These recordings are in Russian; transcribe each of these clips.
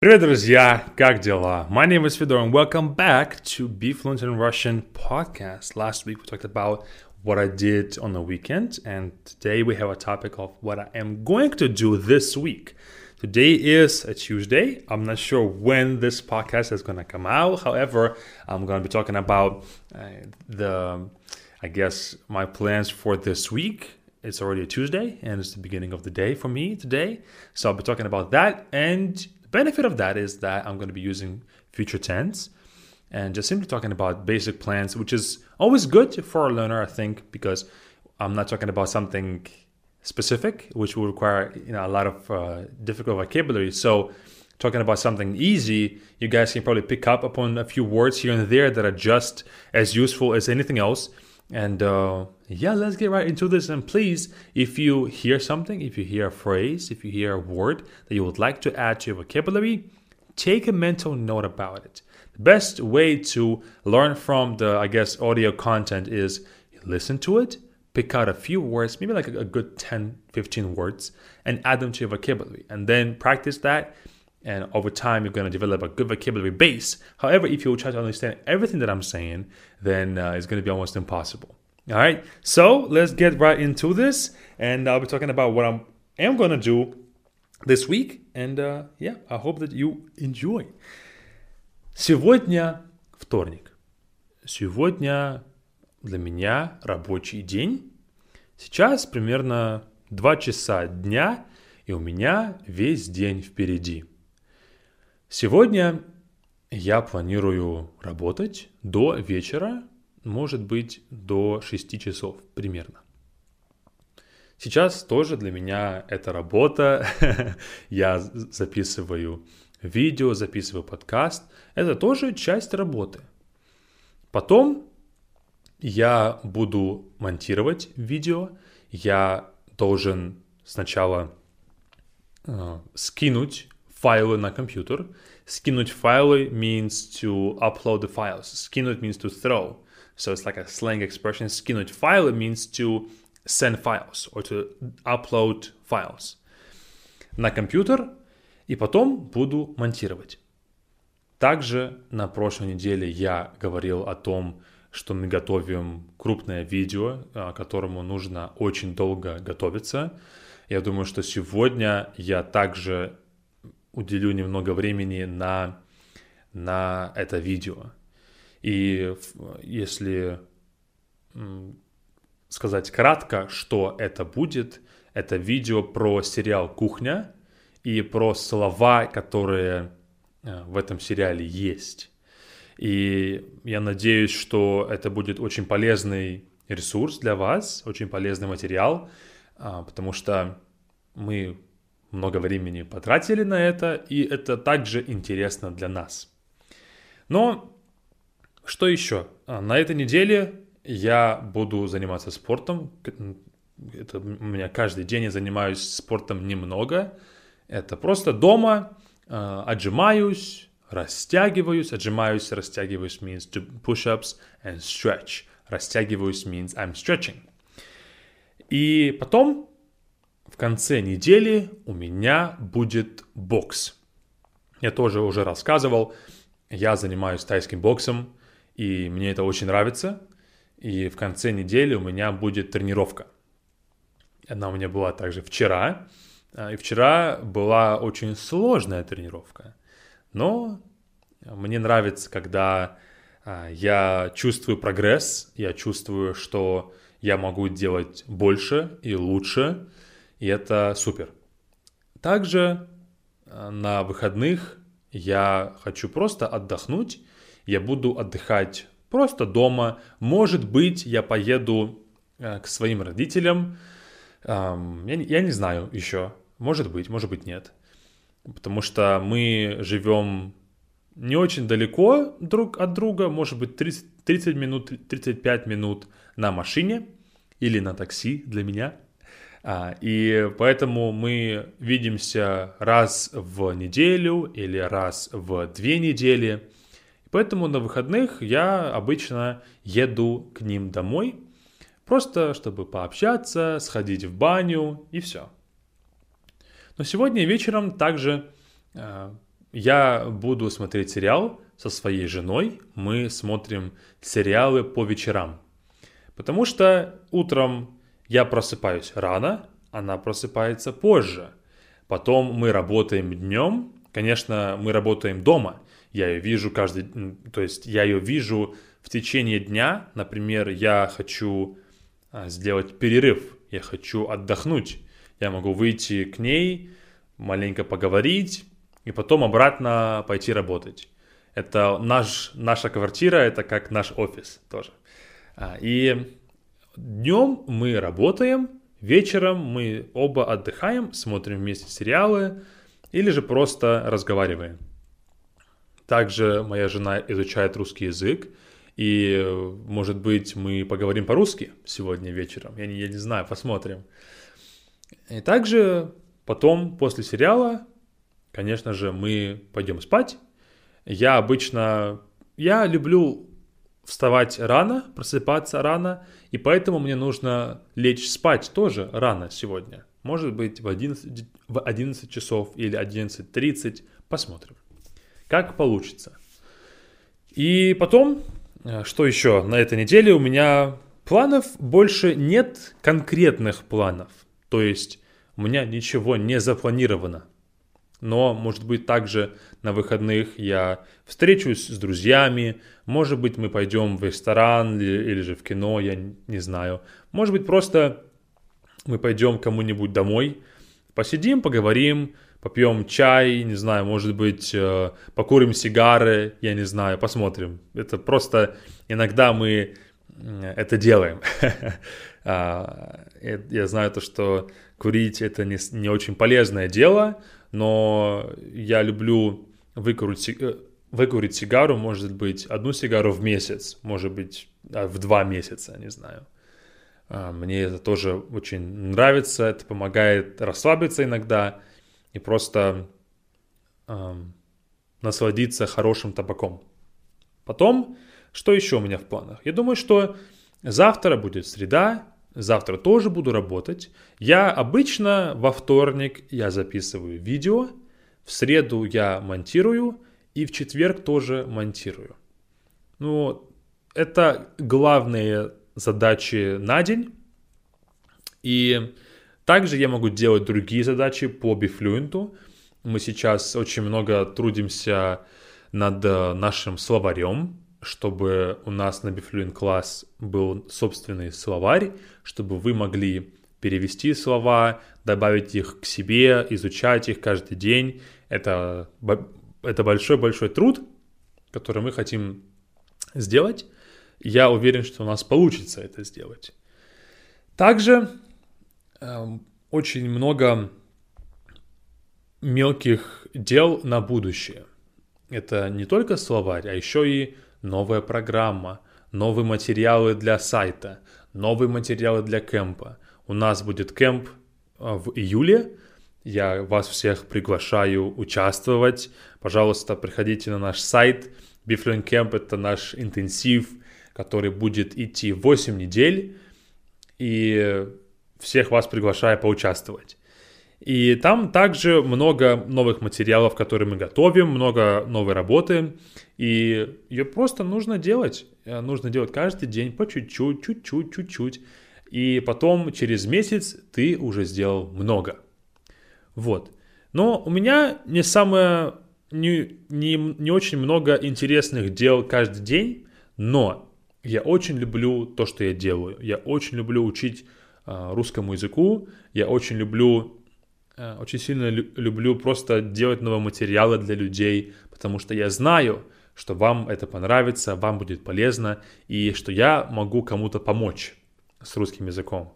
Привет, друзья! Как дела? My name is Fedor and welcome back to Be Fluent in Russian podcast. Last week we talked about what I did on the weekend and today we have a topic of what I am going to do this week. Today is a Tuesday. I'm not sure when this podcast is going to come out. However, I'm going to be talking about uh, the, I guess, my plans for this week. It's already a Tuesday and it's the beginning of the day for me today. So I'll be talking about that and the benefit of that is that I'm going to be using future tense and just simply talking about basic plans, which is always good for a learner, I think, because I'm not talking about something specific, which will require you know a lot of uh, difficult vocabulary. So talking about something easy, you guys can probably pick up upon a few words here and there that are just as useful as anything else. And uh, yeah, let's get right into this. And please, if you hear something, if you hear a phrase, if you hear a word that you would like to add to your vocabulary, take a mental note about it. The best way to learn from the, I guess, audio content is listen to it, pick out a few words, maybe like a, good 10, 15 words, and add them to your vocabulary. And then practice that And over time, you're going to develop a good vocabulary base. However, if you try to understand everything that I'm saying, then uh, it's going to be almost impossible. All right, so let's get right into this, and I'll be talking about what I am going to do this week, and uh, yeah, I hope that you enjoy. Сегодня вторник. Сегодня для меня рабочий день. Сейчас примерно 2 часа дня, и у меня весь день впереди. Сегодня я планирую работать до вечера, может быть до 6 часов примерно. Сейчас тоже для меня это работа. я записываю видео, записываю подкаст. Это тоже часть работы. Потом я буду монтировать видео. Я должен сначала э, скинуть файлы на компьютер. Скинуть файлы means to upload the files. Скинуть means to throw. So it's like a slang expression. Скинуть файлы means to send files or to upload files на компьютер и потом буду монтировать. Также на прошлой неделе я говорил о том, что мы готовим крупное видео, а, которому нужно очень долго готовиться. Я думаю, что сегодня я также уделю немного времени на, на это видео. И если сказать кратко, что это будет, это видео про сериал «Кухня» и про слова, которые э, в этом сериале есть. И я надеюсь, что это будет очень полезный ресурс для вас, очень полезный материал, а, потому что мы много времени потратили на это, и это также интересно для нас. Но что еще? А, на этой неделе я буду заниматься спортом. Это у меня каждый день я занимаюсь спортом немного. Это просто дома э, отжимаюсь, растягиваюсь. Отжимаюсь, растягиваюсь means to push-ups and stretch. Растягиваюсь means I'm stretching. И потом в конце недели у меня будет бокс. Я тоже уже рассказывал, я занимаюсь тайским боксом, и мне это очень нравится. И в конце недели у меня будет тренировка. Она у меня была также вчера. А, и вчера была очень сложная тренировка. Но мне нравится, когда а, я чувствую прогресс, я чувствую, что я могу делать больше и лучше, и это супер. Также а, на выходных я хочу просто отдохнуть я буду отдыхать просто дома. Может быть, я поеду э, к своим родителям. Я не знаю еще. Может быть, может быть, нет. Потому что мы живем не очень далеко друг от друга, может быть 30, 30 минут, 35 минут на машине или на такси для меня. А, и поэтому мы видимся раз в неделю или раз в две недели. Поэтому на выходных я обычно еду к ним домой, просто чтобы пообщаться, сходить в баню и все. Но сегодня вечером также э, я буду смотреть сериал со своей женой. Мы смотрим сериалы по вечерам. Потому что утром я просыпаюсь рано, она просыпается позже. Потом мы работаем днем. Конечно, мы работаем дома. Я ее вижу каждый... То есть я ее вижу в течение дня. Например, я хочу а, сделать перерыв. Я хочу отдохнуть. Я могу выйти к ней, маленько поговорить, и потом обратно пойти работать. Это наш, наша квартира, это как наш офис тоже. А, и днем мы работаем, вечером мы оба отдыхаем, смотрим вместе сериалы или же просто разговариваем. Также моя жена изучает русский язык, и, может быть, мы поговорим по-русски сегодня вечером. Я не, я не знаю, посмотрим. И также потом, после сериала, конечно же, мы пойдем спать. Я обычно... Я люблю вставать рано, просыпаться рано, и поэтому мне нужно лечь спать тоже рано сегодня. Может быть, в 11, в 11 часов или 11.30. Посмотрим, как получится. И потом, э, что еще? На этой неделе у меня планов больше нет конкретных планов. То есть у меня ничего не запланировано. Но, может быть, также на выходных я встречусь с друзьями, может быть, мы пойдем в ресторан или, или же в кино, я не знаю. Может быть, просто мы пойдем кому-нибудь домой, посидим, поговорим, попьем чай, не знаю, может быть, э, покурим сигары, я не знаю, посмотрим. Это просто иногда мы это делаем. А, я знаю то, что курить это не очень полезное дело, но я люблю выкурить, э, выкурить сигару, может быть, одну сигару в месяц, может быть, а, в два месяца, не знаю. А, мне это тоже очень нравится, это помогает расслабиться иногда и просто эм, насладиться хорошим табаком. Потом, что еще у меня в планах? Я думаю, что завтра будет среда, Завтра тоже буду работать. Я обычно во вторник я записываю видео, в среду я монтирую и в четверг тоже монтирую. Ну, это главные задачи на день. И также я могу делать другие задачи по Bifluent. Мы сейчас очень много трудимся над нашим словарем, чтобы у нас на Bifluent класс был собственный словарь, чтобы вы могли перевести слова, добавить их к себе, изучать их каждый день. Это, это большой-большой труд, который мы хотим сделать. Я уверен, что у нас получится это сделать. Также э, очень много мелких дел на будущее. Это не только словарь, а еще и новая программа, новые материалы для сайта, новые материалы для кемпа. У нас будет кемп а, в июле. Я вас всех приглашаю участвовать. Пожалуйста, приходите на наш сайт. Biflin Camp – это наш интенсив, который будет идти 8 недель. И всех вас приглашаю поучаствовать. И там также много новых материалов, которые мы готовим, много новой работы. И ее просто нужно делать. Э, нужно делать каждый день по чуть-чуть, чуть-чуть, чуть-чуть. И потом через месяц ты уже сделал много. Вот. Но у меня не самое, не, не, не очень много интересных дел каждый день, но я очень люблю то, что я делаю. Я очень люблю учить э, русскому языку. Я очень люблю очень сильно люблю просто делать новые материалы для людей, потому что я знаю, что вам это понравится, вам будет полезно, и что я могу кому-то помочь с русским языком.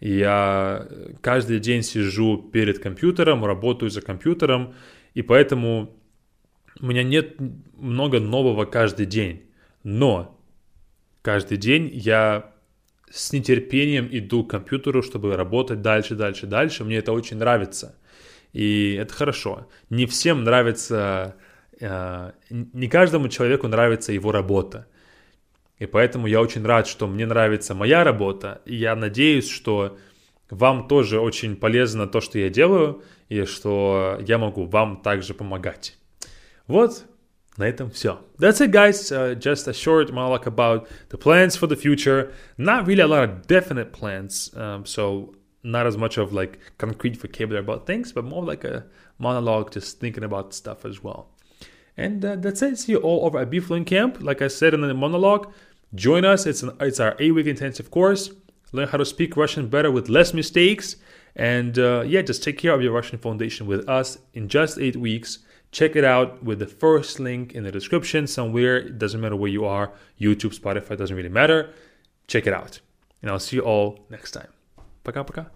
Я каждый день сижу перед компьютером, работаю за компьютером, и поэтому у меня нет много нового каждый день. Но каждый день я с нетерпением иду к компьютеру, чтобы работать дальше, дальше, дальше. Мне это очень нравится. И это хорошо. Не всем нравится, э, не каждому человеку нравится его работа. И поэтому я очень рад, что мне нравится моя работа. И я надеюсь, что вам тоже очень полезно то, что я делаю, и что я могу вам также помогать. Вот, на этом все. That's it, guys. Uh, just a short monologue about the plans for the future. Not really a lot of definite plans. Um, so not as much of like concrete vocabulary about things, but more like a monologue, just thinking about stuff as well. And uh, that's it. See you all over at BFluent Camp. Like I said in the monologue, join us. It's an it's our eight week intensive course. Learn how to speak Russian better with less mistakes. And uh, yeah, just take care of your Russian foundation with us in just eight weeks. Check it out with the first link in the description somewhere. It doesn't matter where you are YouTube, Spotify, doesn't really matter. Check it out. And I'll see you all next time. Пока-пока.